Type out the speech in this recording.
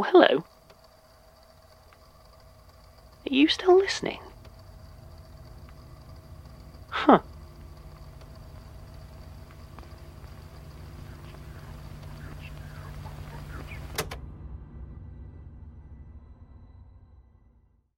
Oh, hello. Are you still listening?